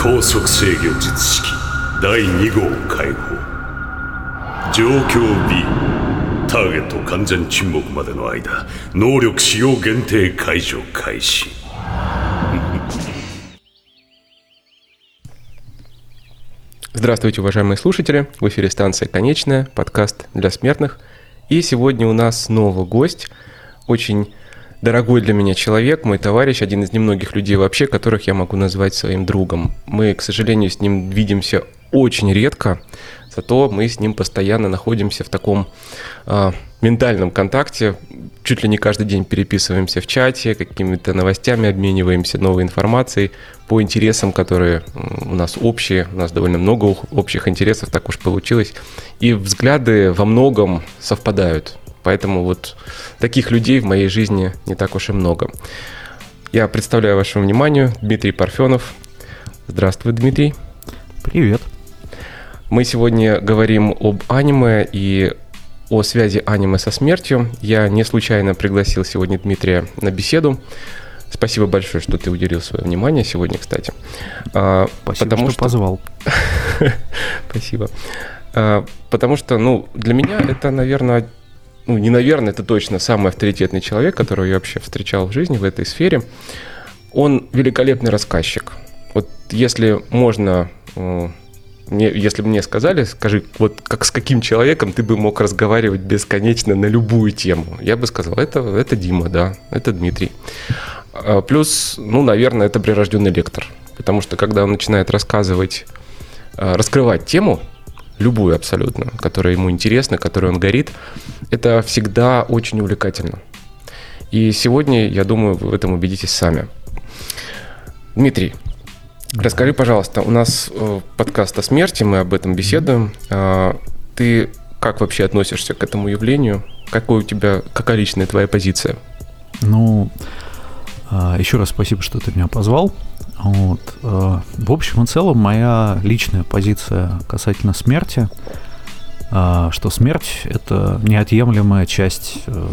高速制御術式第2号解放状況 B ターゲット完全沈黙までの間能力使用限定解除開始 Здравствуйте, уважаемые слушатели! В эфире станция «Конечная», подкаст для смертных. И сегодня у нас снова гость, очень дорогой для меня человек, мой товарищ, один из немногих людей вообще, которых я могу назвать своим другом. Мы, к сожалению, с ним видимся очень редко, зато мы с ним постоянно находимся в таком э, ментальном контакте, чуть ли не каждый день переписываемся в чате, какими-то новостями обмениваемся, новой информацией по интересам, которые у нас общие, у нас довольно много общих интересов, так уж получилось, и взгляды во многом совпадают. Поэтому вот таких людей в моей жизни не так уж и много. Я представляю вашему вниманию Дмитрий Парфенов. Здравствуй, Дмитрий. Привет. Мы сегодня говорим об аниме и о связи аниме со смертью. Я не случайно пригласил сегодня Дмитрия на беседу. Спасибо большое, что ты уделил свое внимание сегодня, кстати. А, Спасибо, потому что, что позвал. Спасибо. А, потому что, ну, для меня это, наверное, ну, не наверное, это точно самый авторитетный человек, которого я вообще встречал в жизни в этой сфере. Он великолепный рассказчик. Вот если можно, э, мне, если бы мне сказали, скажи, вот как с каким человеком ты бы мог разговаривать бесконечно на любую тему, я бы сказал, это, это Дима, да, это Дмитрий. А плюс, ну, наверное, это прирожденный лектор. Потому что когда он начинает рассказывать, э, раскрывать тему, любую абсолютно, которая ему интересна, которой он горит, это всегда очень увлекательно. И сегодня, я думаю, вы в этом убедитесь сами. Дмитрий, расскажи, пожалуйста, у нас э, подкаст о смерти, мы об этом беседуем. А, ты как вообще относишься к этому явлению? Какой у тебя, какая личная твоя позиция? Ну, а, еще раз спасибо, что ты меня позвал. Вот. Э, в общем и целом, моя личная позиция касательно смерти, э, что смерть — это неотъемлемая часть э,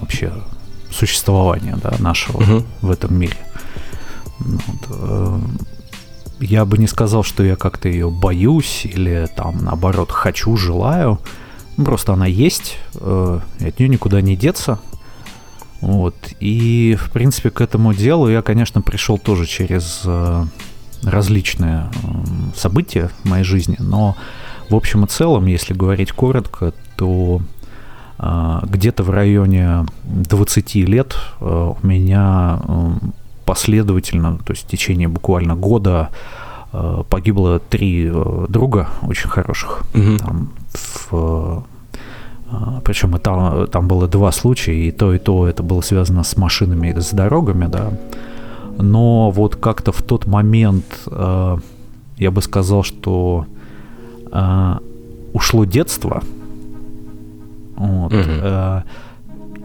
вообще существования да, нашего угу. в этом мире. Вот. Я бы не сказал, что я как-то ее боюсь или там наоборот хочу, желаю. Просто она есть, и от нее никуда не деться. Вот. И, в принципе, к этому делу я, конечно, пришел тоже через э, различные события в моей жизни, но в общем и целом, если говорить коротко, то э, где-то в районе 20 лет э, у меня последовательно, то есть в течение буквально года погибло три друга очень хороших. Угу. Там, в Причем там, там было два случая, и то, и то это было связано с машинами и с дорогами, да. Но вот как-то в тот момент э, я бы сказал, что э, ушло детство. Вот, угу. э,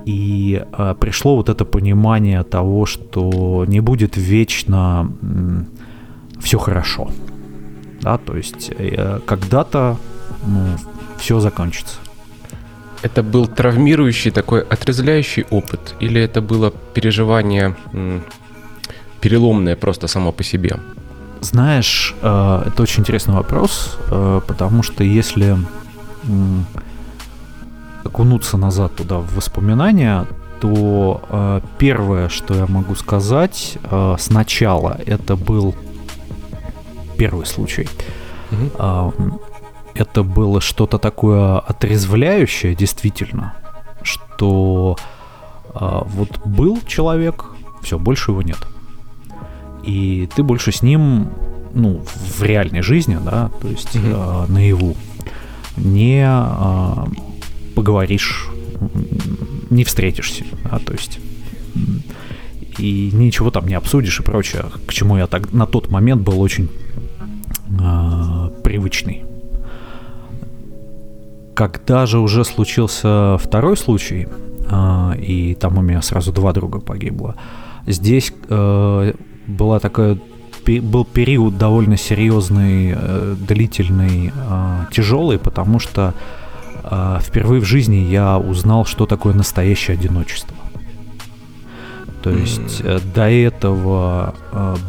и э, пришло вот это понимание того, что не будет вечно э, все хорошо. Да, то есть э, когда-то ну, все закончится. Это был травмирующий такой отрезвляющий опыт? Или это было переживание переломное просто само по себе? Знаешь, э, это очень интересный вопрос, э, потому что если окунуться назад туда в воспоминания, то э, первое, что я могу сказать сначала, это был первый случай. Угу это было что-то такое отрезвляющее, действительно, что а, вот был человек, все, больше его нет. И ты больше с ним, ну, в реальной жизни, да, то есть mm-hmm. а, наяву, не а, поговоришь, не встретишься, да, то есть и ничего там не обсудишь и прочее, к чему я так на тот момент был очень э, привычный. Когда же уже случился второй случай, а, и там у меня сразу два друга погибло, здесь э, была такая был период довольно серьезный, э, длительный, э, тяжелый, потому что впервые в жизни я узнал, что такое настоящее одиночество. То есть mm. до этого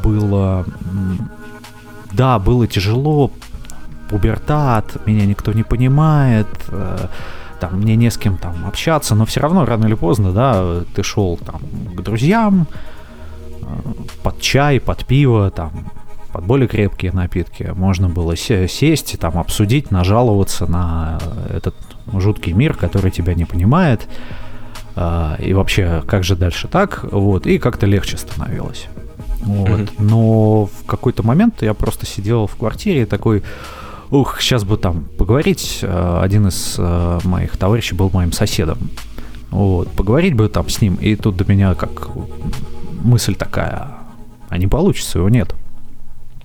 было да, было тяжело, пубертат, меня никто не понимает, э, там мне не с кем там общаться, но все равно рано или поздно, да, ты шел там к друзьям, э, под чай, под пиво, там, под более крепкие напитки. Можно было сесть, там, обсудить, нажаловаться на этот жуткий мир, который тебя не понимает. Э, и вообще, как же дальше так? Вот, и как-то легче становилось. Вот. Mm-hmm. Но в какой-то момент я просто сидел в квартире такой, ух, сейчас бы там поговорить. Э, один из э, моих товарищей был моим соседом. Вот, поговорить бы там с ним, и тут до меня как мысль такая, а не получится, его нет.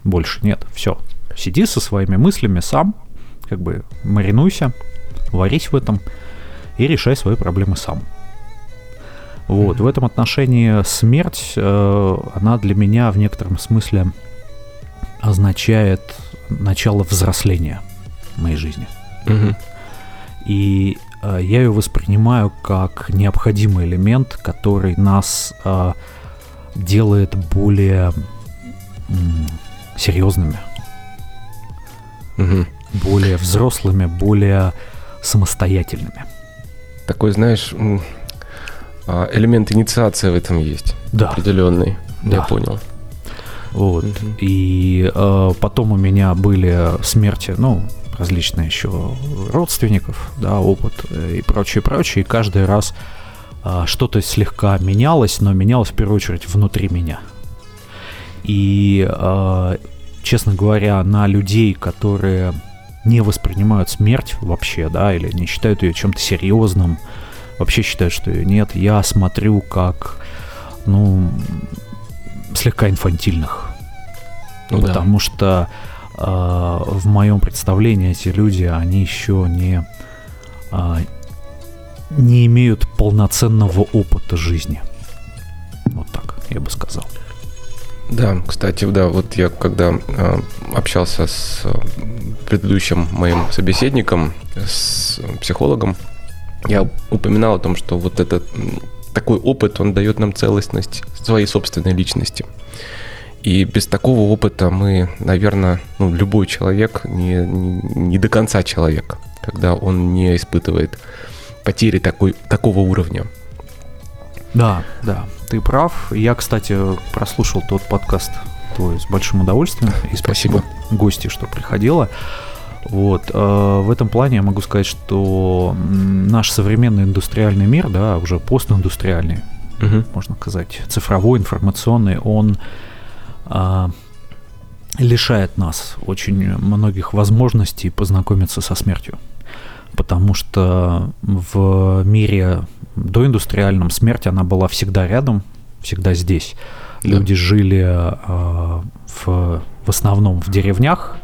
Больше нет, все. Сиди со своими мыслями сам, как бы маринуйся, варись в этом и решай свои проблемы сам. Вот, в этом отношении смерть, э, она для меня в некотором смысле означает начало взросления моей жизни. Угу. И э, я ее воспринимаю как необходимый элемент, который нас э, делает более э, серьезными, угу. более взрослыми, более самостоятельными. Такой, знаешь, а, элемент инициации в этом есть. Да. Определенный. Да. Я понял. Вот. Угу. И э, потом у меня были смерти, ну, различные еще родственников, да, опыт и прочее, прочее. И каждый раз э, что-то слегка менялось, но менялось в первую очередь внутри меня. И, э, честно говоря, на людей, которые не воспринимают смерть вообще, да, или не считают ее чем-то серьезным, вообще считают, что ее нет, я смотрю как, ну, слегка инфантильных. Ну, потому да. что э, в моем представлении эти люди, они еще не, э, не имеют полноценного опыта жизни. Вот так, я бы сказал. Да, кстати, да, вот я когда э, общался с предыдущим моим собеседником, с психологом, я упоминал о том, что вот этот такой опыт, он дает нам целостность своей собственной личности. И без такого опыта мы, наверное, ну, любой человек не, не, не до конца человек, когда он не испытывает потери такой, такого уровня. Да, да, ты прав. Я, кстати, прослушал тот подкаст твой с большим удовольствием. И спасибо, спасибо гости, что приходила. Вот. Э, в этом плане я могу сказать, что наш современный индустриальный мир, да, уже постиндустриальный, угу. можно сказать, цифровой, информационный, он а, лишает нас очень многих возможностей познакомиться со смертью. Потому что в мире доиндустриальном смерть, она была всегда рядом, всегда здесь. Люди да. жили э, в, в основном в деревнях,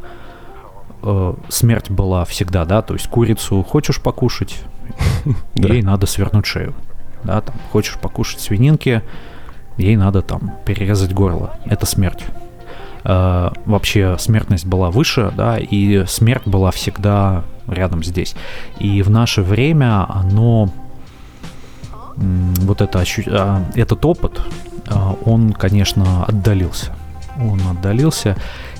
э, смерть была всегда, да, то есть курицу хочешь покушать, ей надо свернуть шею, да, там, хочешь покушать свининки, ей надо там перерезать горло, это смерть. Э, вообще смертность была выше, да, и смерть была всегда рядом здесь. И в наше время оно, вот это, а, этот опыт, а, он, конечно, отдалился он отдалился.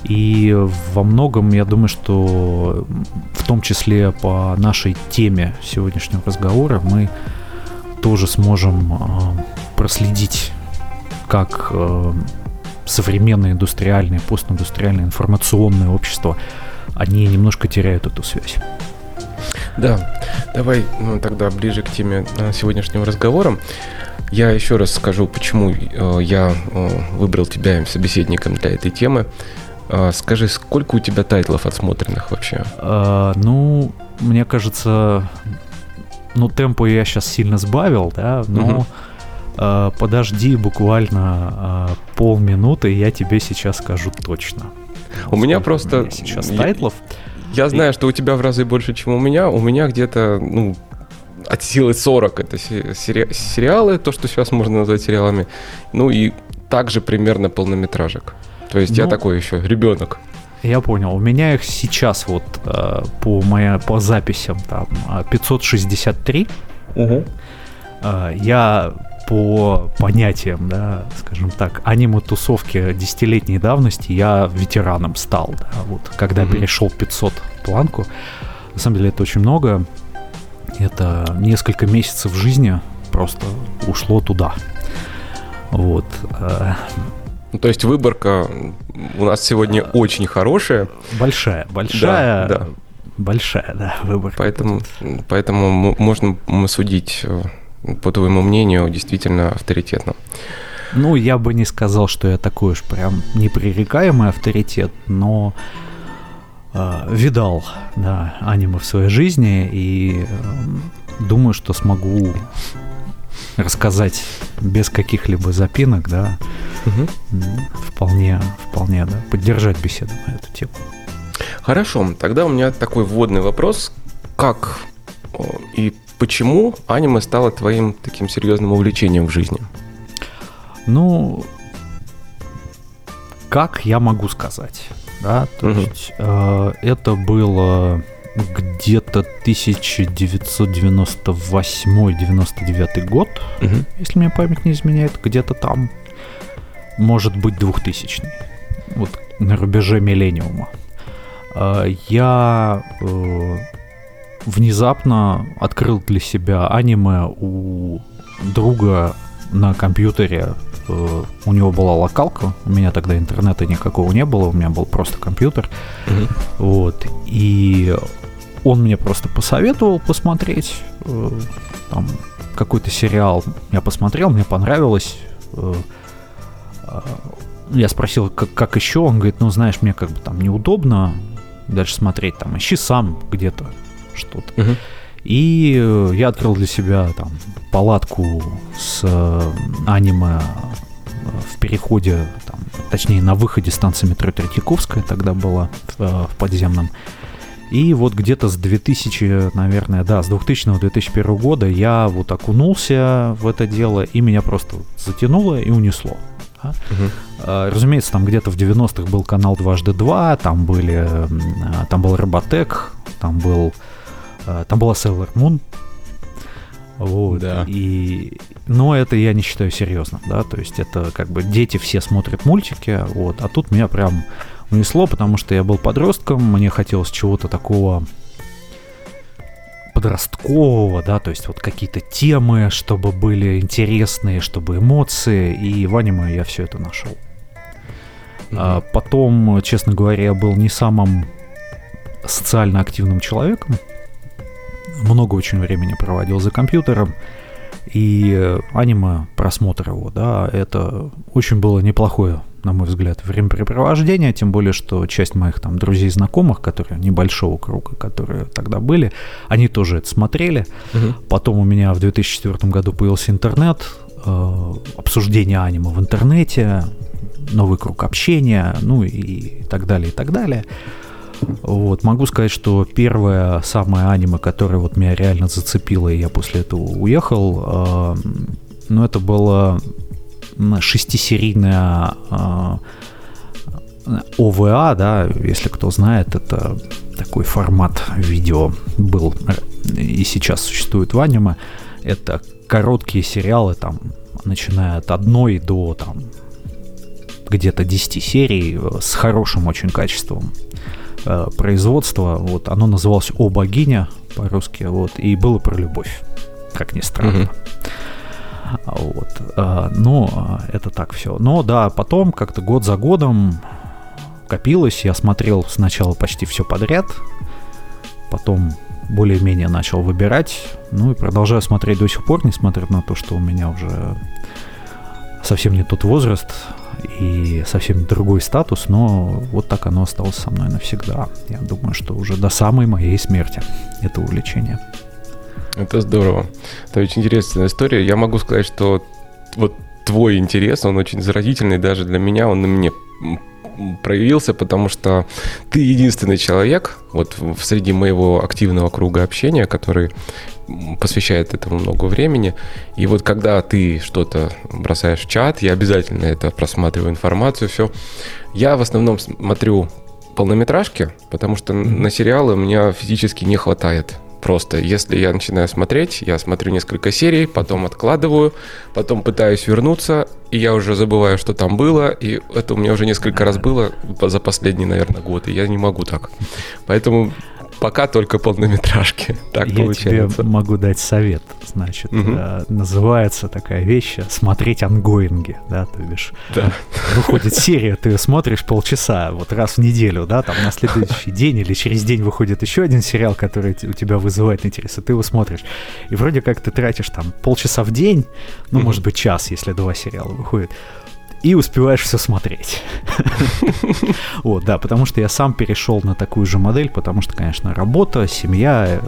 И во многом, я думаю, что в том числе по нашей теме сегодняшнего разговора мы тоже сможем э, проследить, как э, современное индустриальное, постиндустриальное информационное общество, они немножко теряют эту связь. Да, давай ну, тогда ближе к теме э, сегодняшнего разговора. Я еще раз скажу, почему э, я э, выбрал тебя собеседником для этой темы. Э, скажи, сколько у тебя тайтлов отсмотренных вообще? А, ну, мне кажется, ну, темпу я сейчас сильно сбавил, да, но угу. а, подожди буквально а, полминуты, и я тебе сейчас скажу точно. У меня просто... У меня сейчас тайтлов. Я, я знаю, и... что у тебя в разы больше, чем у меня. У меня где-то, ну, от силы 40 это сери- сериалы, то, что сейчас можно назвать сериалами. Ну и также примерно полнометражек. То есть ну, я такой еще ребенок. Я понял. У меня их сейчас вот э, по, моя, по записям там 563. Угу. Э, я по понятиям, да, скажем так, аниме-тусовки десятилетней давности я ветераном стал, да, вот, когда Мгм. перешел 500 планку. На самом деле это очень много. Это несколько месяцев жизни просто ушло туда. Вот. Ну, То есть выборка у нас сегодня очень хорошая, Большая, большая, да. большая, да, выборка. поэтому, поэтому можно судить, э, по твоему мнению, действительно авторитетно. Ну, я бы не сказал, что я такой уж прям непререкаемый авторитет, но э, видал, да, аниме в своей жизни и э, думаю, что смогу рассказать без каких-либо запинок, да, м, вполне, вполне, да, поддержать беседу на эту тему. Хорошо, тогда у меня такой вводный вопрос. Как и почему аниме стало твоим таким серьезным увлечением в жизни? Ну, как я могу сказать, да, то Мгм. есть э, это было где-то 1998-99 год, Мгм. если мне память не изменяет, где-то там, может быть, 2000 вот на рубеже миллениума. Э, Я э, внезапно открыл для себя аниме у друга на компьютере. Э, У него была локалка, у меня тогда интернета никакого не было, у меня был просто компьютер. Мгм. Вот. И он мне просто посоветовал посмотреть э, там какой-то сериал. Я посмотрел, мне понравилось. Э, э, Я спросил, как, как еще. Он говорит, ну, знаешь, мне как бы там неудобно дальше смотреть. Там, ищи сам где-то что-то. Мгм. И э, я открыл для себя там палатку с э, аниме э, в переходе, там, точнее на выходе станции метро Третьяковская тогда была в, э, в подземном. И вот где-то с 2000, наверное, да, с 2000-2001 года я вот окунулся в это дело, и меня просто затянуло и унесло. да. Мгм. Э, Разумеется, там где-то в 90-х был канал дважды два, там были, э, там был Роботек, там был, э, там была Sailor Moon. Вот. Да. И, но это я не считаю серьезным, да, то есть это как бы дети все смотрят мультики, вот, а тут меня прям унесло, потому что я был подростком, мне хотелось чего-то такого подросткового, да, то есть вот какие-то темы, чтобы были интересные, чтобы эмоции, и в аниме я все это нашел. А потом, честно говоря, я был не самым социально активным человеком. Много очень времени проводил за компьютером. И э, аниме, просмотр его, да, это очень было неплохое, на мой взгляд, времяпрепровождение, тем более, что часть моих там друзей и знакомых, которые небольшого круга, которые тогда были, они тоже это смотрели. Мгм. Потом у меня в 2004 году появился интернет, э, обсуждение аниме в интернете, новый круг общения, ну и так далее, и так далее. Вот, могу сказать, что первое самое аниме, которое вот меня реально зацепило, и я после этого уехал, э, ну это было шестисерийная э, ОВА, да, если кто знает, это такой формат видео был и сейчас существует в аниме. Это короткие сериалы, там, начиная от одной до там где-то 10 серий э, с хорошим очень качеством э, производства. Вот оно называлось «О богиня» по-русски, вот, и было про любовь, как ни странно. Мгм. Вот. а, Но это так все. Но да, потом как-то год за годом копилось. Я смотрел сначала почти все подряд, потом более-менее начал выбирать. Ну и продолжаю смотреть до сих пор, несмотря на то, что у меня уже совсем не тот возраст и совсем другой статус, но вот так оно осталось со мной навсегда. Я думаю, что уже до самой моей смерти это увлечение. Это здорово. Это очень интересная история. Я могу сказать, что вот твой интерес, он очень заразительный даже для меня, он на мне проявился, потому что ты единственный человек вот в- среди моего активного круга общения, который посвящает этому много времени. И вот когда ты что-то бросаешь в чат, я обязательно это просматриваю информацию, все. Я в основном смотрю полнометражки, потому что на сериалы у меня физически не хватает Просто, если я начинаю смотреть, я смотрю несколько серий, потом откладываю, потом пытаюсь вернуться, и я уже забываю, что там было, и это у меня уже несколько раз было за последний, наверное, год, и я не могу так. Поэтому Пока только полнометражки. Так Я получается. тебе могу дать совет. Значит, э, называется такая вещь смотреть ангоинги, да, то бишь Да. выходит серия, ты её смотришь полчаса, вот раз в неделю, да, там на следующий день или через день выходит еще один сериал, который у тебя вызывает интерес, и ты его смотришь. И вроде как ты тратишь там полчаса в день, ну, Мгм. может быть, час, если два сериала выходят, и успеваешь все смотреть. Вот, да, потому что я сам перешел на такую же модель, потому что, конечно, работа, семья, э,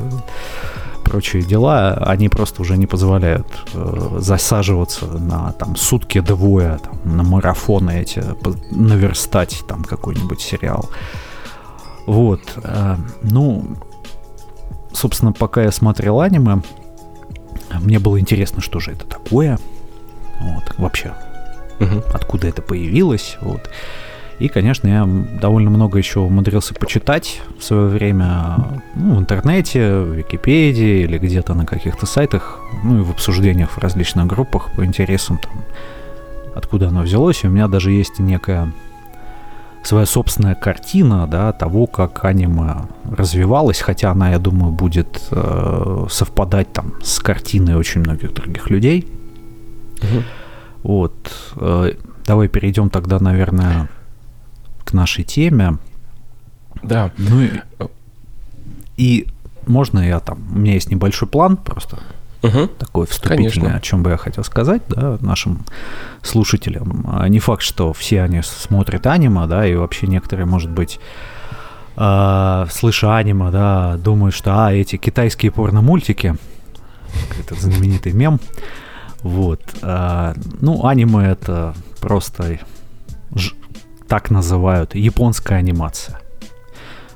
прочие дела, они просто уже не позволяют э, засаживаться на там сутки двое, на марафоны эти, наверстать там какой-нибудь сериал. Вот, э, ну, собственно, пока я смотрел аниме, мне было интересно, что же это такое, вот, вообще, Мгм. откуда это появилось. Вот. И, конечно, я довольно много еще умудрился почитать в свое время ну, в интернете, в Википедии или где-то на каких-то сайтах, ну и в обсуждениях в различных группах по интересам, там, откуда оно взялось. И у меня даже есть некая своя собственная картина да, того, как аниме развивалось, хотя она, я думаю, будет э, совпадать там с картиной очень многих других людей. Мгм. Вот. э, Давай перейдем тогда, наверное, к нашей теме. Да. Ну и, и можно я там... У меня есть небольшой план просто Мгм. такой вступительный, Конечно. о чем бы я хотел сказать, да, нашим слушателям. А Не факт, что все они смотрят аниме, да, и вообще некоторые, может быть, а, слыша аниме, да, думают, что, а, эти китайские порно-мультики, этот знаменитый мем, вот. а, ну, аниме это просто ж- так называют японская анимация.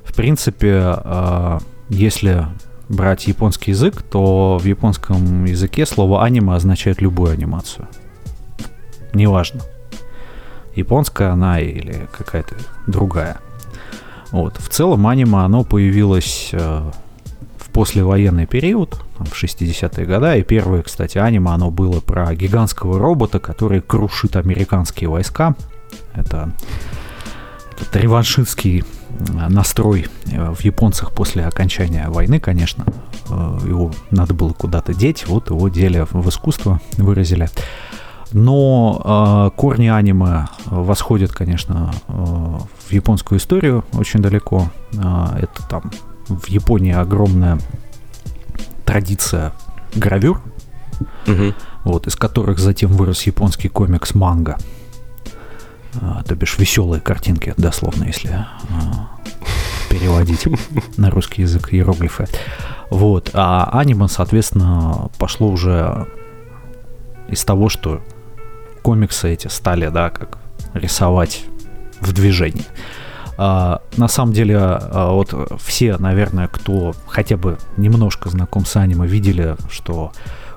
В принципе, а, если брать японский язык, то в японском языке слово аниме означает любую анимацию. Неважно. Японская она или какая-то другая. Вот. В целом аниме, оно появилось в послевоенный период, там, в 60-е годы, и первое, кстати, аниме, оно было про гигантского робота, который крушит американские войска. Это этот реваншистский э, настрой э, в японцах после окончания войны, конечно. Э, Его надо было куда-то деть, вот его дели в искусство выразили. Но э, корни аниме восходят, конечно, э, в японскую историю очень далеко. Э, это там в Японии огромная традиция гравюр, Мгм. вот, из которых затем вырос японский комикс манга. А, то бишь веселые картинки, дословно, если а, переводить на русский язык иероглифы. Вот. А аниме, соответственно, пошло уже из того, что комиксы эти стали, да, как рисовать в движении. А, на самом деле, а, вот все, наверное, кто хотя бы немножко знаком с аниме, видели, что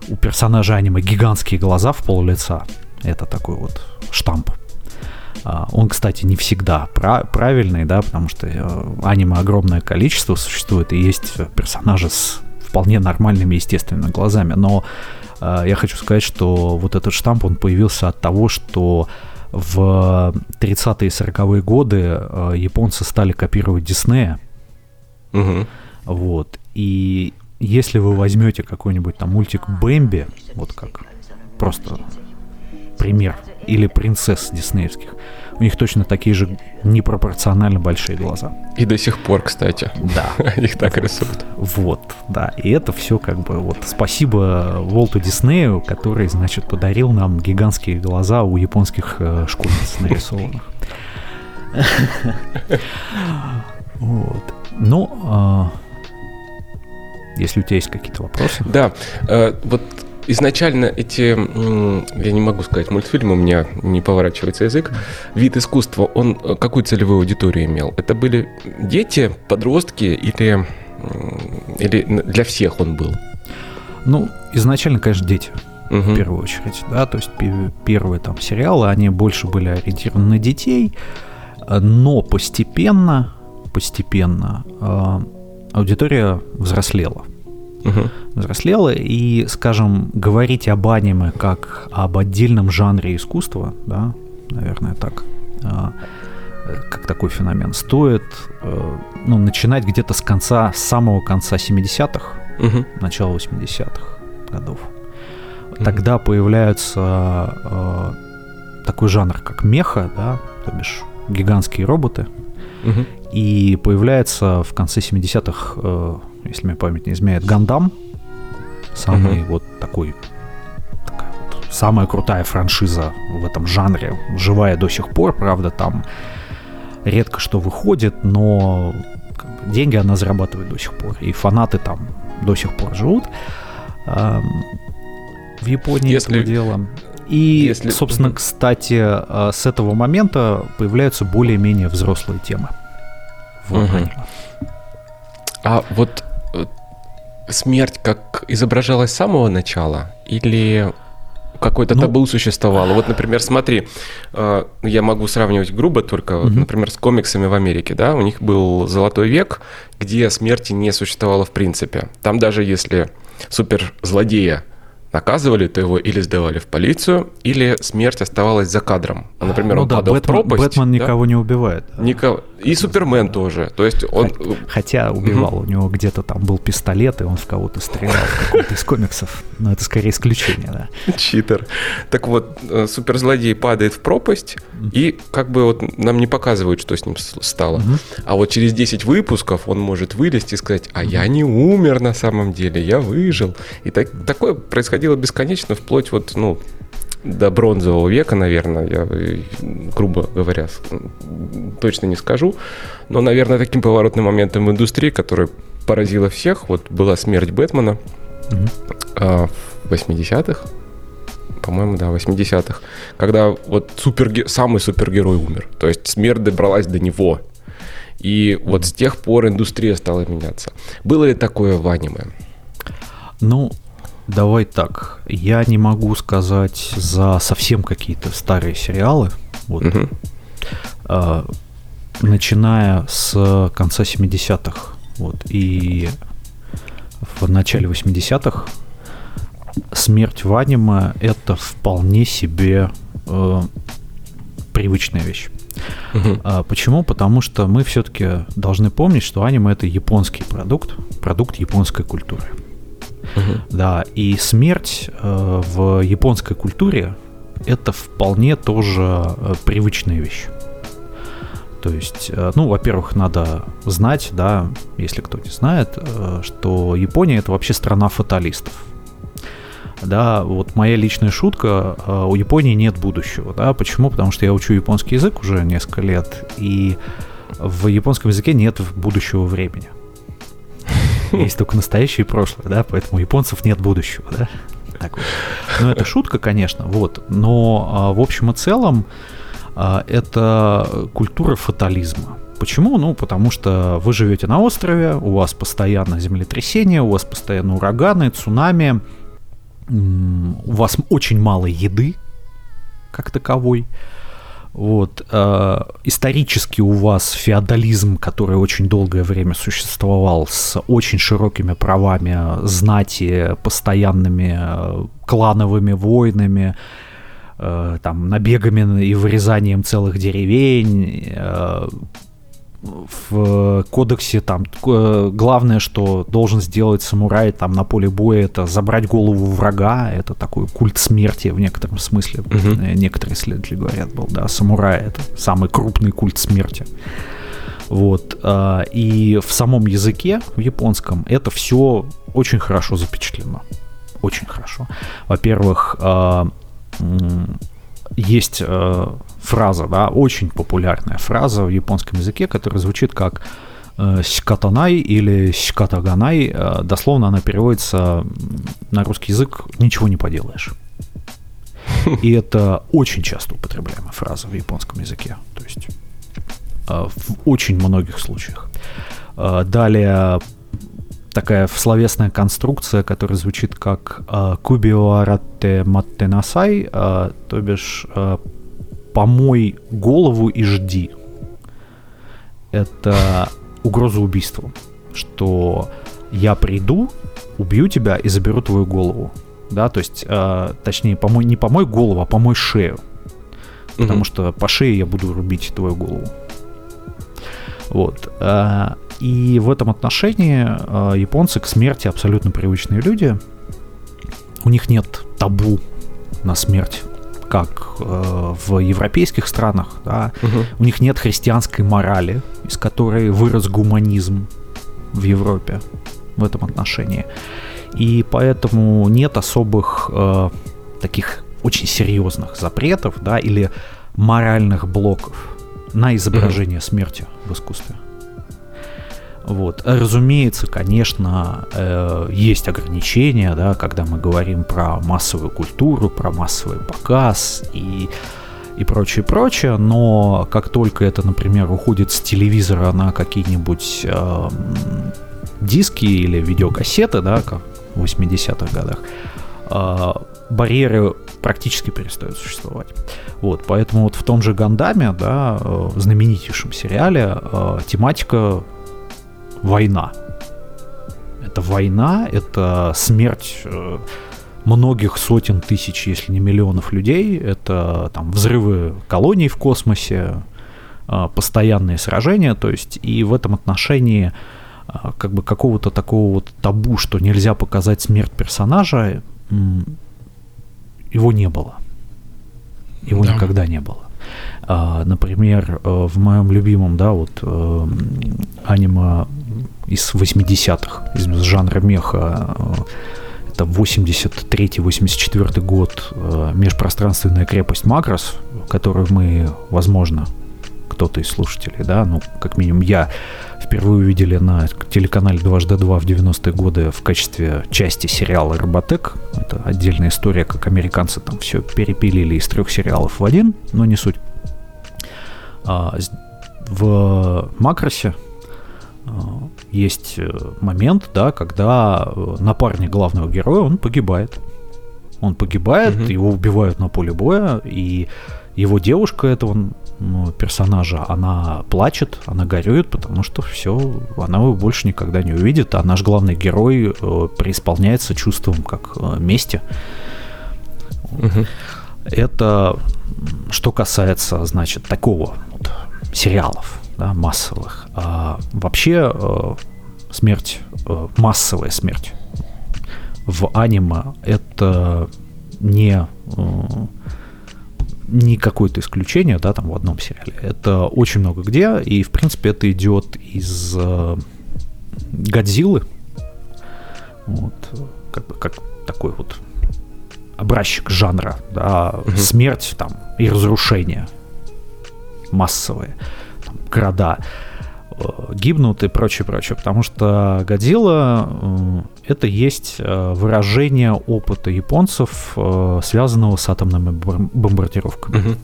у персонажа аниме гигантские глаза в пол лица. Это такой вот штамп. А, Он, кстати, не всегда пра- правильный, да, потому что э, аниме огромное количество существует, и есть персонажи с вполне нормальными, естественно, глазами. Но я хочу сказать, что вот этот штамп, он появился от того, что в 30-е и 40-е годы э, японцы стали копировать Диснея, Мгм. вот. И если вы возьмете какой-нибудь там мультик Бэмби, вот как просто пример, или принцесс диснеевских, у них точно такие же непропорционально большие глаза. И до сих пор, кстати. Да. Их так рисуют. Вот, да. И это все как бы вот спасибо Волту Диснею, который, значит, подарил нам гигантские глаза у японских э, школьниц нарисованных. Вот. Ну, а, если у тебя есть какие-то вопросы. Да, э, вот изначально эти, я не могу сказать, мультфильмы, у меня не поворачивается язык, вид искусства, он э, какую целевую аудиторию имел? Это были дети, подростки или, или для всех он был? Ну, изначально, конечно, дети. Мгм. в первую очередь, да, то есть пе- первые там сериалы, они больше были ориентированы на детей, но постепенно, постепенно э, аудитория взрослела. Мгм. взрослела, и, скажем, говорить об аниме как об отдельном жанре искусства, да, наверное, так, а, как такой феномен, стоит э, ну, начинать где-то с конца, с самого конца 70-х, Мгм. начала 80-х годов. Тогда появляется э, такой жанр, как меха, да, то бишь гигантские роботы, Мгм. и появляется в конце 70-х, э, если мне память не изменяет, Гандам. Самый Мгм. вот такой самая крутая франшиза в этом жанре, живая до сих пор, правда, там редко что выходит, но деньги она зарабатывает до сих пор, и фанаты там до сих пор живут. Ам, в Японии Если- этого дела. И, если- собственно, кстати, а, с этого момента появляются более-менее взрослые темы. в Мгм. аниме. А вот э, смерть как изображалась с самого начала или какой-то Ну- табу существовало? Вот, например, смотри, э, я могу сравнивать грубо только, Мгм. например, с комиксами в Америке, да, у них был золотой век, где смерти не существовало в принципе. Там даже если суперзлодея наказывали, то его или сдавали в полицию, или смерть оставалась за кадром. А, Например, Ну он да, падал Бэтмен, в пропасть. Бэтмен да? никого не убивает. Никого. И Супермен тоже. То есть он... Хотя убивал, у него где-то там был пистолет, и он в кого-то стрелял в каком-то из комиксов. Но это скорее исключение, да. Читер. Так вот, э, суперзлодей падает в пропасть, и как бы вот нам не показывают, что с ним стало. Мгм. А вот через 10 выпусков он может вылезти и сказать, а я не умер на самом деле, я выжил. И так, такое происходило бесконечно, вплоть вот, ну, до бронзового века, наверное, я, э, грубо говоря, точно не скажу. Но, наверное, таким поворотным моментом в индустрии, который поразило всех, вот была смерть Бэтмена, а, в 80-х, по-моему, да, 80-х, когда вот суперге... самый супергерой умер. То есть смерть добралась до него. И вот с тех пор индустрия стала меняться. Было ли такое в аниме? Ну, давай так. Я не могу сказать за совсем какие-то старые сериалы. Вот, Мгм. а, начиная с конца 70-х вот, и в начале 80-х смерть в аниме это вполне себе э, привычная вещь. Мгм. А почему? Потому что мы все-таки должны помнить, что аниме это японский продукт, продукт японской культуры. Мгм. Да, и смерть э, в японской культуре это вполне тоже э, привычная вещь. То есть, э, ну, во-первых, надо знать, да, если кто не знает, э, что Япония это вообще страна фаталистов. Да, вот моя личная шутка, у Японии нет будущего, да, почему? Потому что я учу японский язык уже несколько лет, и в японском языке нет будущего времени. Есть только настоящее и прошлое, да, поэтому японцев нет будущего, да. Так вот. Ну, это шутка, конечно, вот, но а, в общем и целом а, это культура фатализма. Почему? Ну, потому что вы живете на острове, у вас постоянно землетрясения, у вас постоянно ураганы, цунами, у вас очень мало еды, как таковой. Вот. э, исторически у вас феодализм, который очень долгое время существовал с очень широкими правами знати, постоянными э, клановыми войнами, э, там, набегами и вырезанием целых деревень. э, в кодексе там э, главное, что должен сделать самурай там на поле боя, это забрать голову врага, это такой культ смерти в некотором смысле. Э, Некоторые исследователи говорят, был, да, самурай это самый крупный культ смерти. Вот. И в самом языке, в японском, это все очень хорошо запечатлено. Очень хорошо. Во-первых, есть э, фраза, да, очень популярная фраза в японском языке, которая звучит как э, «сикатанай» или «сикатаганай». Э, Дословно она переводится на русский язык «ничего не поделаешь». И это очень часто употребляемая фраза в японском языке. То есть э, в очень многих случаях. Далее такая словесная конструкция, которая звучит как э, «кубио аратте матте насай», э, то бишь э, «помой голову и жди». Это угроза убийством, что я приду, убью тебя и заберу твою голову. Да, то есть, э, точнее, помой, не помой голову, а помой шею. Потому Мгм. что по шее я буду рубить твою голову. Вот. э, И в этом отношении э, японцы к смерти абсолютно привычные люди. У них нет табу на смерть, как э, в европейских странах. Да. Мгм. У них нет христианской морали, из которой вырос гуманизм в Европе в этом отношении. И поэтому нет особых э, таких очень серьезных запретов, да, или моральных блоков на изображение смерти в искусстве. Вот. Разумеется, конечно, э, есть ограничения, да, когда мы говорим про массовую культуру, про массовый показ и, и прочее, прочее, но как только это, например, уходит с телевизора на какие-нибудь э, диски или видеокассеты, да, как в 80-х годах, э, барьеры практически перестают существовать. Вот, поэтому вот в том же Гандаме, да, э, знаменитейшем сериале, э, тематика война. Это война, это смерть э, многих сотен тысяч, если не миллионов людей, это там взрывы колоний в космосе, э, постоянные сражения, то есть и в этом отношении э, как бы какого-то такого вот табу, что нельзя показать смерть персонажа, его не было. Его Да. никогда не было. Например, в моем любимом, да, вот аниме из 80-х, из жанра меха, э, это 83-84 год, э, межпространственная крепость Макрос, которую мы, возможно, кто-то из слушателей, да, ну, как минимум я впервые увидели на телеканале 2 в 90-е годы в качестве части сериала «Роботек». Это отдельная история, как американцы там все перепилили из трех сериалов в один, но не суть. А, в Макросе есть э, момент, да, когда э, напарник главного героя, он погибает. Он погибает, Мгм. его убивают на поле боя, и его девушка этого персонажа, она плачет, она горюет, потому что все, она его больше никогда не увидит, а наш главный герой э, преисполняется чувством как э, мести. Мгм. Это что касается, значит, такого вот сериалов, да, массовых. А вообще э, смерть, э, массовая смерть в аниме это не э, не какое-то исключение, да, там в одном сериале. Это очень много где, и в принципе это идет из э, Годзиллы. Вот, как бы как такой вот образчик жанра, да, Мгм. смерть там и разрушение массовые, города э, гибнут и прочее, прочее, потому что Годзилла э, это есть э, выражение опыта японцев, связанного с атомными бом- бомбардировками.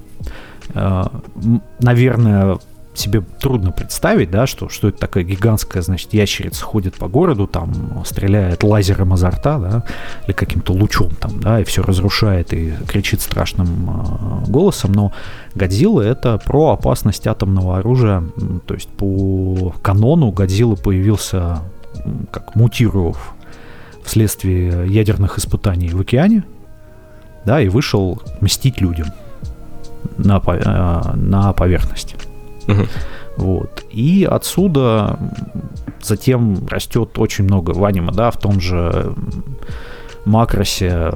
М, наверное, себе трудно представить, да, что, что это такая гигантская, значит, ящерица ходит по городу, там, стреляет лазером изо рта, да, или каким-то лучом там, да, и все разрушает и кричит страшным э, голосом, но Годзилла это про опасность атомного оружия, то есть по канону Годзилла появился как мутировав вследствие ядерных испытаний в океане, да, и вышел мстить людям на, э, на поверхность. Мгм. Вот. И отсюда затем растет очень много в аниме, да, в том же макросе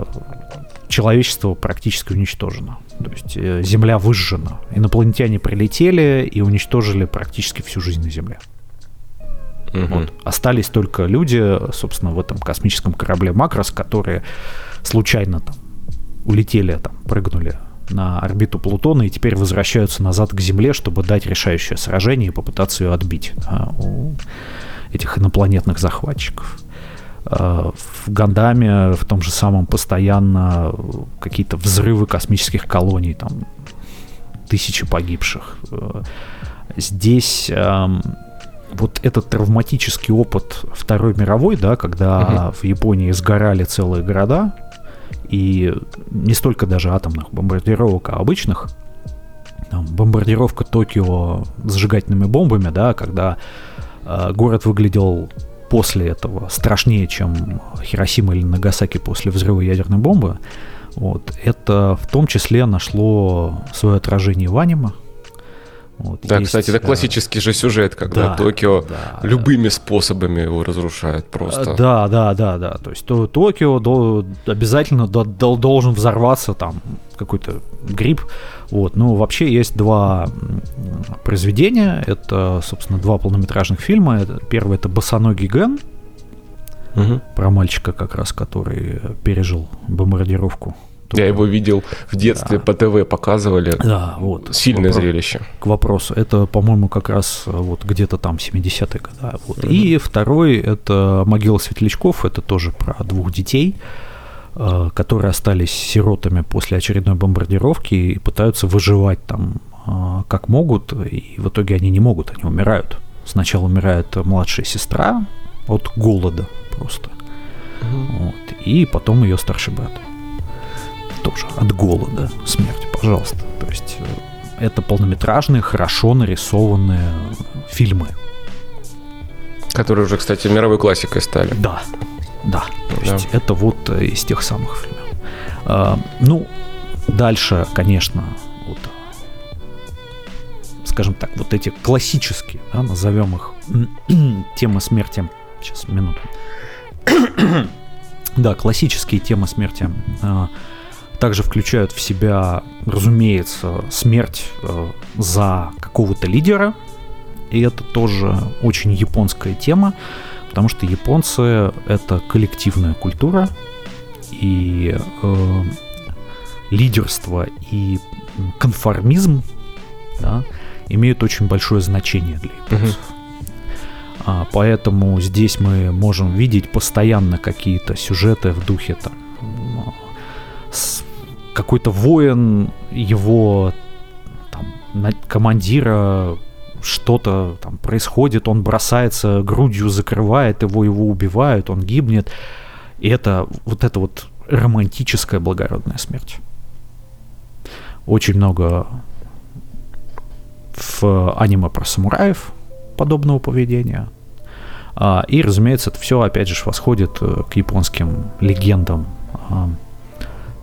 человечество практически уничтожено. То есть э, Земля выжжена. Инопланетяне прилетели и уничтожили практически всю жизнь на Земле. Мгм. Вот. Остались только люди, собственно, в этом космическом корабле Макрос, которые случайно там улетели, там, прыгнули на орбиту Плутона и теперь возвращаются назад к Земле, чтобы дать решающее сражение и попытаться ее отбить да, у этих инопланетных захватчиков. Э, В Гандаме в том же самом постоянно какие-то взрывы космических колоний, там тысячи погибших. Э, Здесь вот этот травматический опыт Второй мировой, да, когда в Японии сгорали целые города, и не столько даже атомных бомбардировок, а обычных, там, бомбардировка Токио зажигательными бомбами, да, когда э, город выглядел после этого страшнее, чем Хиросима или Нагасаки после взрыва ядерной бомбы, вот, это в том числе нашло свое отражение в аниме. Вот, да, есть, кстати, это классический же сюжет, когда да, Токио да, любыми да. способами его разрушает просто. Да, да, да, да. То есть то, Токио до, обязательно до, до, должен взорваться там какой-то гриб. Вот. Ну, вообще есть два произведения. Это, собственно, два полнометражных фильма. Первый это «Босоногий Ген», угу. про мальчика как раз, который пережил бомбардировку я его видел в детстве да. по ТВ показывали. Да, вот. Сильное Вопро... зрелище. К вопросу. Это, по-моему, как раз э, вот где-то там 70-е годы. Вот. Угу. И второй это «Могила светлячков». Это тоже про двух детей, э, которые остались сиротами после очередной бомбардировки и пытаются выживать там э, как могут. И в итоге они не могут, они умирают. Сначала умирает младшая сестра от голода просто. Угу. Вот. И потом ее старший брат тоже от голода смерть, пожалуйста. То есть э, это полнометражные, хорошо нарисованные фильмы. Которые уже, кстати, мировой классикой стали. Да, да. То да. есть это вот э, из тех самых фильмов. А, ну, дальше, конечно, вот, скажем так, вот эти классические, да, назовем их, темы смерти. Сейчас, минуту. да, классические темы смерти а, также включают в себя, разумеется, смерть э, за какого-то лидера. И это тоже очень японская тема, потому что японцы это коллективная культура, и э, лидерство и конформизм да, имеют очень большое значение для японцев. А, поэтому здесь мы можем видеть постоянно какие-то сюжеты в духе там с какой-то воин его там, командира что-то там происходит, он бросается грудью, закрывает его, его убивают, он гибнет. И это вот это вот романтическая благородная смерть. Очень много в аниме про самураев подобного поведения. А, и, разумеется, это все, опять же, восходит э, к японским легендам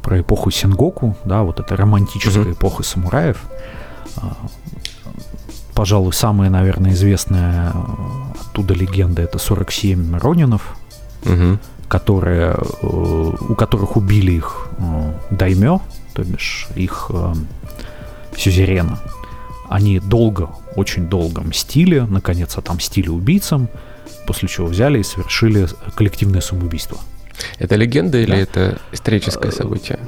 про эпоху Сенгоку, да, вот эта романтическая mm-hmm. эпоха самураев. А, пожалуй, самая, наверное, известная оттуда легенда это 47 ронинов, угу. которые, э, у которых убили их э, даймё, то бишь их э, сюзерена. Они долго, очень долго мстили, наконец отомстили убийцам, после чего взяли и совершили коллективное самоубийство. Это легенда или да. это историческое э, событие?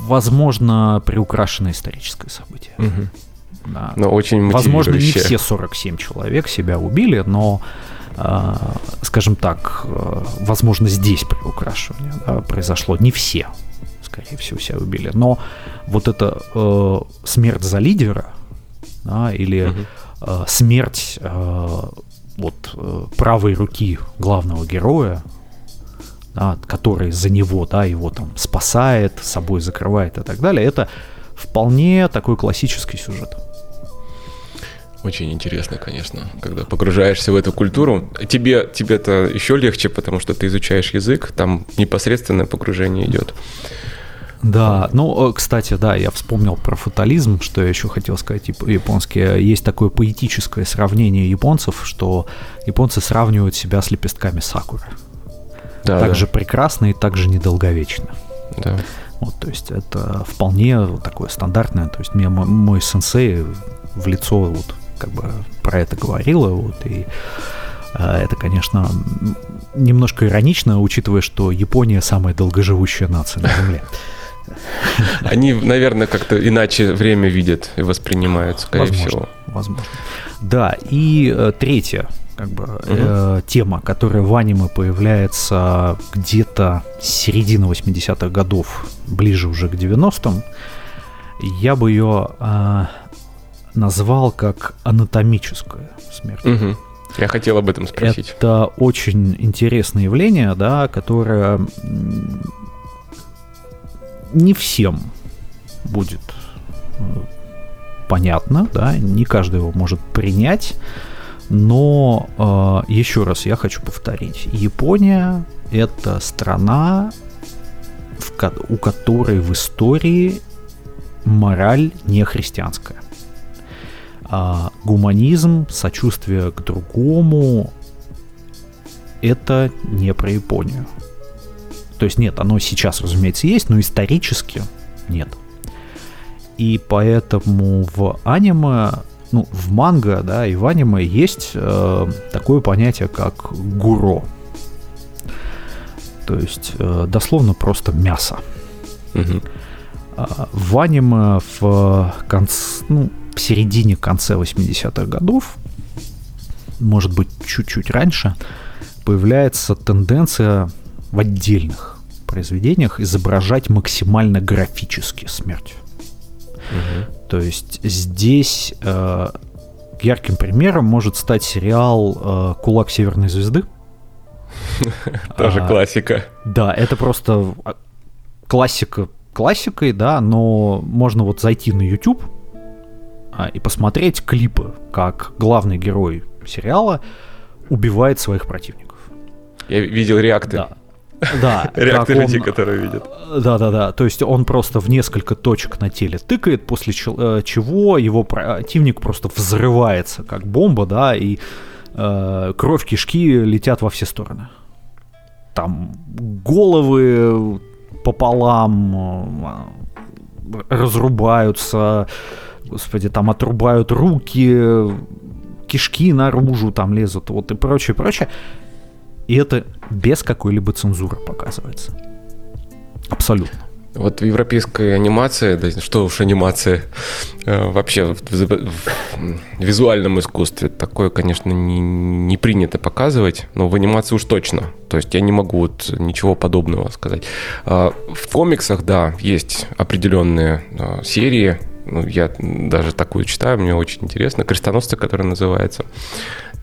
Возможно, приукрашенное историческое событие. Угу. Да. Но очень Возможно, не все 47 человек себя убили, но, э, скажем так, э, возможно, здесь приукрашивание да, произошло. Не все, скорее всего, себя убили. Но вот эта э, смерть за лидера да, или угу. э, смерть э, вот, правой руки главного героя, да, который за него, да, его там спасает, собой закрывает и так далее, это вполне такой классический сюжет. Очень интересно, конечно, когда погружаешься в эту культуру. Тебе, тебе это еще легче, потому что ты изучаешь язык, там непосредственное погружение идет. Да, ну, э, кстати, да, я вспомнил про фатализм, что я еще хотел сказать японский. Есть такое поэтическое сравнение японцев, что японцы сравнивают себя с лепестками сакуры да, так да. прекрасно и также недолговечно. Да. Вот, то есть это вполне такое стандартное. То есть мне мой, мой сенсей в лицо вот как бы про это говорила, вот, и э, это, конечно, немножко иронично, учитывая, что Япония самая долгоживущая нация на Земле. Они, наверное, как-то иначе время видят и воспринимают, скорее возможно, всего. Возможно. Да, и э, третье, как бы угу. э, тема, которая в аниме появляется где-то с середины 80-х годов, ближе уже к 90-м, я бы ее э, назвал как анатомическая смерть. Угу. Я хотел об этом спросить. Это очень интересное явление, да, которое не всем будет э, понятно, да, не каждый его может принять. Но э, еще раз я хочу повторить. Япония это страна, в, у которой в истории мораль не христианская. А гуманизм, сочувствие к другому это не про Японию. То есть нет, оно сейчас, разумеется, есть, но исторически нет. И поэтому в аниме, ну, в манго, да, и в аниме есть э, такое понятие, как гуро. То есть э, дословно просто мясо. Угу. В аниме в, конце, ну, в середине, конце 80-х годов, может быть, чуть-чуть раньше, появляется тенденция в отдельных произведениях изображать максимально графически смерть. Угу. То есть здесь э, ярким примером может стать сериал э, «Кулак Северной звезды». Тоже а, классика. Да, это просто а, классика классикой, да, но можно вот зайти на YouTube а, и посмотреть клипы, как главный герой сериала убивает своих противников. Я видел реакты. Да. Да. Реакты людей, которые видят. Да, да, да. То есть он просто в несколько точек на теле тыкает, после э, чего его противник просто взрывается, как бомба, да, и э, кровь, кишки летят во все стороны. Там головы пополам э, разрубаются, господи, там отрубают руки, кишки наружу там лезут, вот и прочее, прочее. И это без какой-либо цензуры показывается. Абсолютно. Вот в европейской анимации, да, что уж анимация, э, вообще в, в, в визуальном искусстве такое, конечно, не, не принято показывать, но в анимации уж точно. То есть я не могу вот ничего подобного сказать. Э, в комиксах, да, есть определенные э, серии, ну, я даже такую читаю, мне очень интересно, «Крестоносцы», который называется.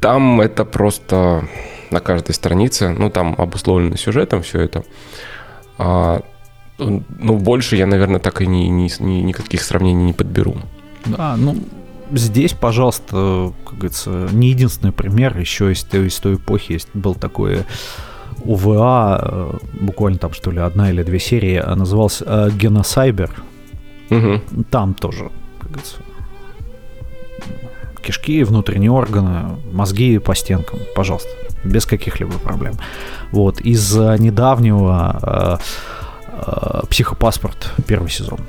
Там это просто на каждой странице. Ну, там обусловлено сюжетом все это. А, ну, больше я, наверное, так и ни, ни, ни, никаких сравнений не подберу. Да, ну, здесь, пожалуйста, как говорится, не единственный пример. Еще из, из той эпохи есть, был такой УВА, э, буквально там, что ли, одна или две серии, а назывался э, Геносайбер. Угу. Там тоже, как говорится, кишки, внутренние органы, мозги по стенкам, пожалуйста без каких-либо проблем. Вот, из недавнего э, э, «Психопаспорт» первый сезон.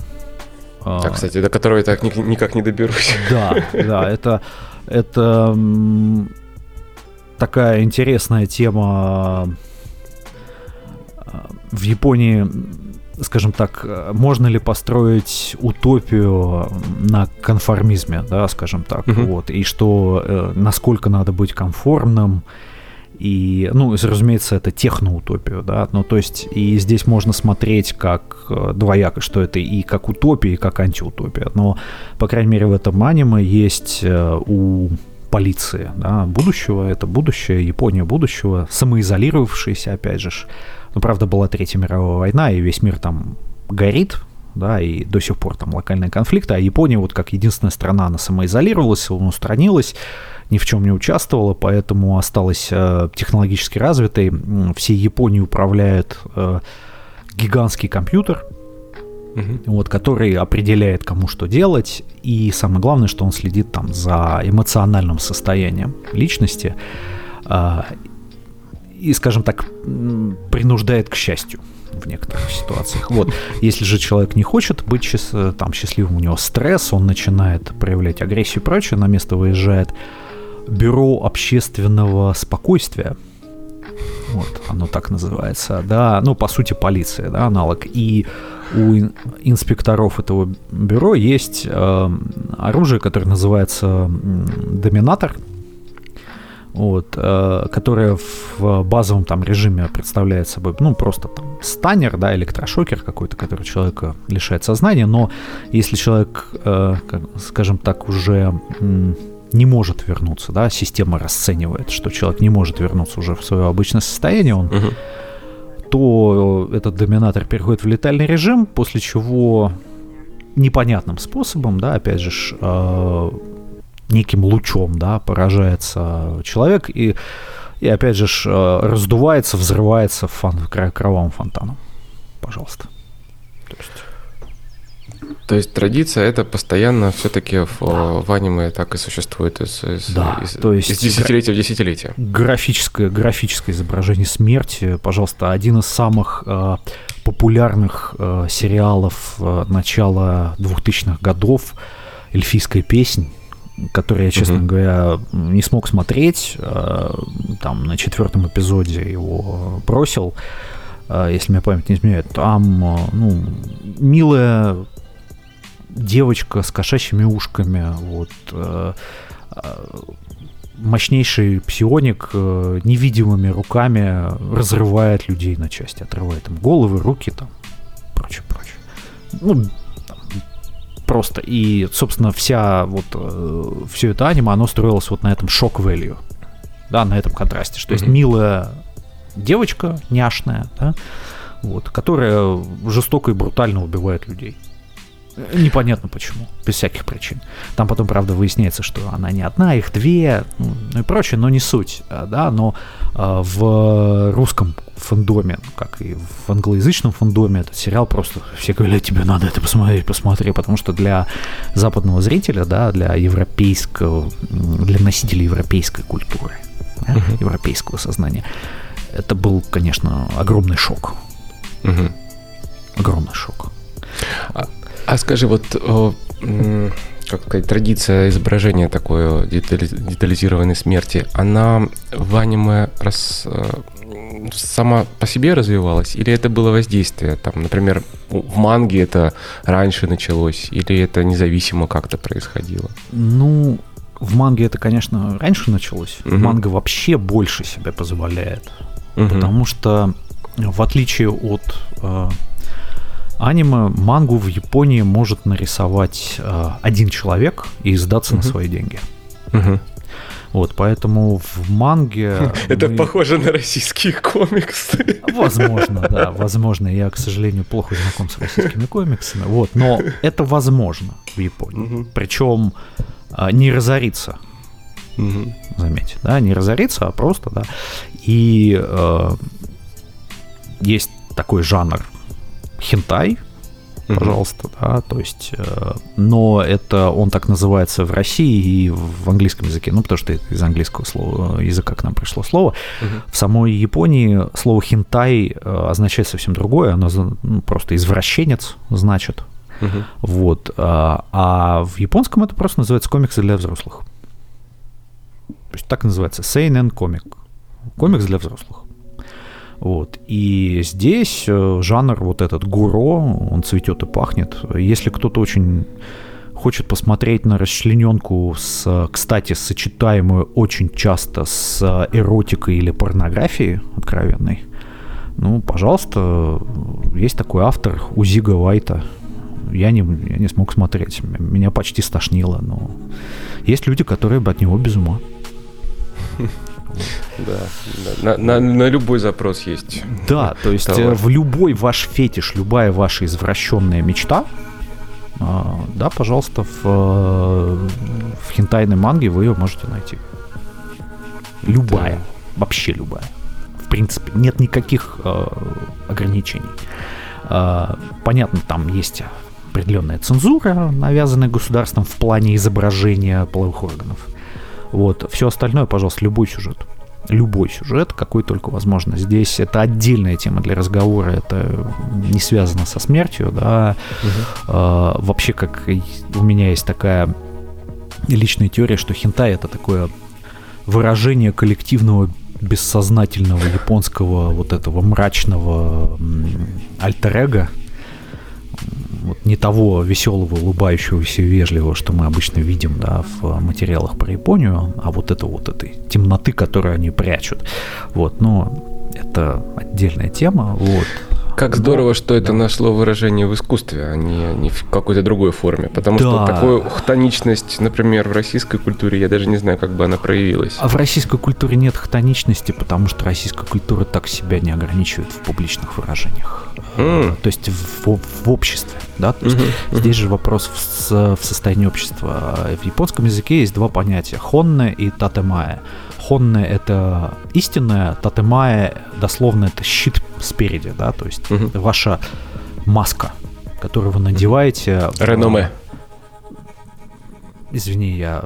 А, кстати, до которого я так никак не доберусь. Да, да, это, это такая интересная тема в Японии скажем так, можно ли построить утопию на конформизме, да, скажем так, uh-huh. вот, и что э, насколько надо быть конформным, и, ну, разумеется, это техноутопию, да, ну, то есть, и здесь можно смотреть как э, двояко, что это и как утопия, и как антиутопия, но, по крайней мере, в этом аниме есть э, у полиции, да, будущего, это будущее, Япония будущего, самоизолировавшаяся, опять же, ну, правда, была Третья мировая война, и весь мир там горит, да, и до сих пор там локальные конфликты, а Япония вот как единственная страна, она самоизолировалась, устранилась, ни в чем не участвовала, поэтому осталась э, технологически развитой. Всей Японией управляет э, гигантский компьютер, угу. вот, который определяет, кому что делать, и самое главное, что он следит там за эмоциональным состоянием личности э, и, скажем так, принуждает к счастью в некоторых ситуациях. Вот. Если же человек не хочет быть счаст... там, счастливым, у него стресс, он начинает проявлять агрессию и прочее, на место выезжает бюро общественного спокойствия. Вот, оно так называется, да, ну, по сути, полиция, да, аналог. И у инспекторов этого бюро есть э, оружие, которое называется доминатор, вот, э, которое в базовом там режиме представляет собой, ну, просто там станер, да, электрошокер какой-то, который человека лишает сознания, но если человек, э, скажем так, уже не может вернуться, да, система расценивает, что человек не может вернуться уже в свое обычное состояние, он, угу. то этот доминатор переходит в летальный режим, после чего непонятным способом, да, опять же, э, неким лучом, да, поражается человек и, и опять же, э, раздувается, взрывается фан, кровавым фонтаном. Пожалуйста. То есть... Традиция это постоянно все-таки в, да. в аниме так и существует из, из, да, из, то есть из десятилетия в десятилетие. Графическое, графическое изображение смерти, пожалуйста, один из самых э, популярных э, сериалов э, начала 2000-х годов «Эльфийская песнь», который я, честно uh-huh. говоря, не смог смотреть. Э, там на четвертом эпизоде его бросил, э, если мне память не изменяет. Там, э, ну, милая девочка с кошачьими ушками, вот, э, э, мощнейший псионик э, невидимыми руками разрывает людей на части, отрывает им головы, руки там, прочее, прочее. Ну, просто. И, собственно, вся вот все это аниме, оно строилось вот на этом шок-вэлью, да, на этом контрасте, что mm-hmm. есть милая девочка, няшная, да, вот, которая жестоко и брутально убивает людей. Непонятно почему, без всяких причин. Там потом, правда, выясняется, что она не одна, их две, ну, ну и прочее, но не суть, а, да, но э, в русском фандоме, как и в англоязычном фандоме, этот сериал просто все говорят, тебе надо это посмотреть, посмотри, потому что для западного зрителя, да, для европейского, для носителей европейской культуры, да, uh-huh. европейского сознания, это был, конечно, огромный шок. Uh-huh. Огромный шок. А, скажи, вот как сказать, традиция изображения такой детализированной смерти, она в аниме раз, э, сама по себе развивалась, или это было воздействие? Там, например, в манге это раньше началось, или это независимо как-то происходило? Ну, в манге это, конечно, раньше началось. Угу. Манга вообще больше себе позволяет. Угу. Потому что, в отличие от э, аниме, мангу в Японии может нарисовать э, один человек и издаться угу. на свои деньги. Угу. Вот, поэтому в манге... Это мы... похоже на российские комиксы. Возможно, да, возможно. Я, к сожалению, плохо знаком с российскими комиксами. Вот, но это возможно в Японии. Угу. Причем а, не разориться. Угу. Заметьте, да, не разориться, а просто, да. И э, есть такой жанр хентай, пожалуйста, да, то есть, э, но это он так называется в России и в английском языке, ну, потому что это из английского слова, языка к нам пришло слово. Mm-hmm. В самой Японии слово хентай э, означает совсем другое, оно ну, просто извращенец значит, mm-hmm. вот, а, а в японском это просто называется комиксы для взрослых. То есть так называется, seinen комик, комикс для взрослых. Вот. И здесь э, жанр вот этот гуро, он цветет и пахнет. Если кто-то очень хочет посмотреть на расчлененку с, кстати, сочетаемую очень часто с эротикой или порнографией откровенной, ну, пожалуйста, есть такой автор Узига Вайта. Я не, я не смог смотреть. Меня почти стошнило, но есть люди, которые бы от него без ума. Да, на, на, на любой запрос есть. Да, то есть товар. Э, в любой ваш фетиш, любая ваша извращенная мечта, а, да, пожалуйста, в, э, в хентайной манге вы ее можете найти. Любая, да. вообще любая. В принципе, нет никаких э, ограничений. Э, понятно, там есть определенная цензура, навязанная государством в плане изображения половых органов. Вот. Все остальное, пожалуйста, любой сюжет. Любой сюжет, какой только возможно. Здесь это отдельная тема для разговора, это не связано со смертью, да. Угу. А, вообще, как у меня есть такая личная теория, что хентай это такое выражение коллективного бессознательного японского вот этого мрачного альтер вот не того веселого, улыбающегося, вежливого, что мы обычно видим да, в материалах про Японию, а вот это вот этой темноты, которую они прячут. Вот, но это отдельная тема. Вот. Как здорово, что это нашло выражение в искусстве, а не, не в какой-то другой форме. Потому Да. что такую хтоничность, например, в российской культуре, я даже не знаю, как бы она проявилась. А в российской культуре нет хтоничности, потому что российская культура так себя не ограничивает в публичных выражениях. М. То есть в, в обществе, да? То есть Мгм, мгм. здесь же вопрос в, в состоянии общества. В японском языке есть два понятия – хонне и татемая. Хонне – это истинное, татемая – дословно это щит спереди, да? То есть это ваша маска, которую вы надеваете. Реноме. Извини, я...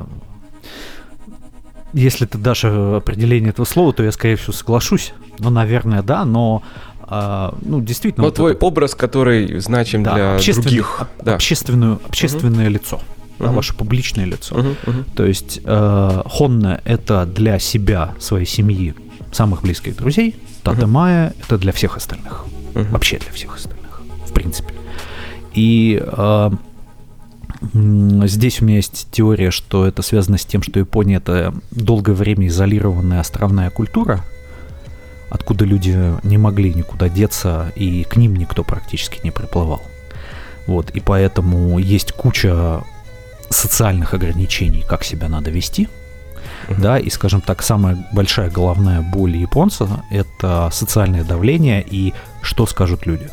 Если ты дашь э, определение этого слова, то я, скорее всего, соглашусь. Ну, наверное, да, но... а, ну, действительно... Ну, вот твой это- образ, который значим да, для общественный- других. об- Да. общественную, общественное лицо. да, Мгм. ваше публичное лицо. Мгм, мгм. То есть э, Хонна это для себя, своей семьи, самых близких друзей. Татемая это для всех остальных. Мгм. Вообще для всех остальных, в принципе. И э, здесь у меня есть теория, что это связано с тем, что Япония это долгое время изолированная островная культура, откуда люди не могли никуда деться, и к ним никто практически не приплывал. Вот, и поэтому есть куча социальных ограничений, как себя надо вести. Да, и, скажем так, самая большая головная боль японца – это социальное давление и что скажут люди.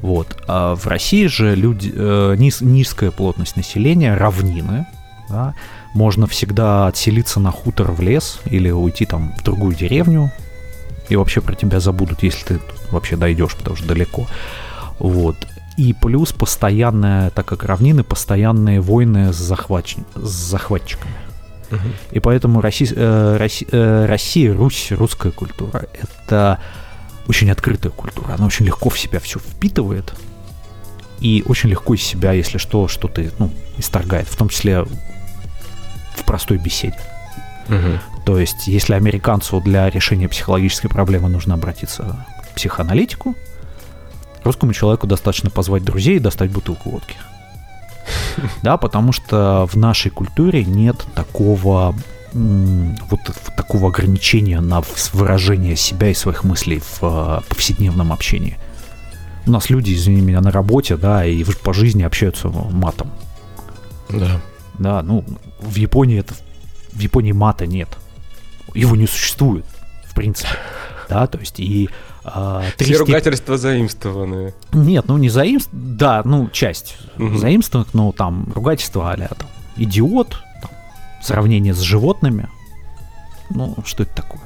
Вот. А в России же люди, э, низ- низкая плотность населения, равнины, да, можно всегда отселиться на хутор в лес или уйти там в другую деревню, и вообще про тебя забудут, если ты вообще дойдешь, потому что далеко. Вот. И плюс постоянная, так как равнины, постоянные войны с, захвач... с захватчиками. И поэтому Россия, э, Россия, э, Россия, Русь, русская культура — это очень открытая культура. Она очень легко в себя все впитывает. И очень легко из себя, если что, что ты, ну, исторгает. В том числе в простой беседе. Мгм. То есть, если американцу для решения психологической проблемы нужно обратиться к психоаналитику, русскому человеку достаточно позвать друзей и достать бутылку водки. Да, потому что в нашей культуре нет такого вот такого ограничения на выражение себя и своих мыслей в э, повседневном общении. У нас люди, извини меня, на работе, да, и по жизни общаются матом. Да. Да, ну, в Японии это... В Японии мата нет. Его не существует, в принципе. Да, то есть и... а, три Все ругательства заимствованы. Нет, ну не заимств... Да, ну, часть Мгм. заимствованных, но там ругательство а там идиот, там, сравнение с животными. Ну, что это такое?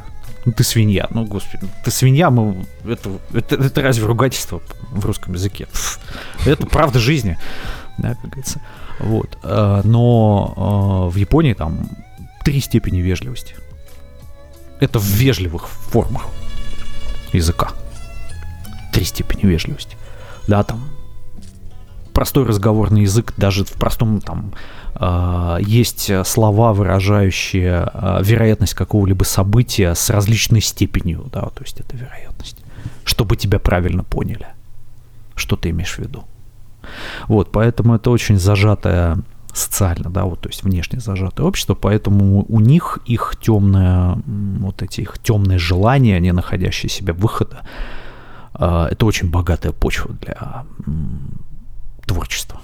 Ну, ты свинья. Ну, господи, ты свинья, мы... Это, это, это разве ругательство в русском языке? Это правда жизни, да, как говорится. Вот. э, Но э, в Японии там три степени вежливости. Это в вежливых формах языка. Три степени вежливости. Да, там простой разговорный язык, даже в простом там э, есть слова, выражающие э, вероятность какого-либо события с различной степенью, да, то есть это вероятность, чтобы тебя правильно поняли, что ты имеешь в виду. Вот, поэтому это очень зажатое социально, да, вот, то есть внешне зажатое общество, поэтому у них их темное, вот эти их темные желания, не находящие себе выхода, э, это очень богатая почва для творчества.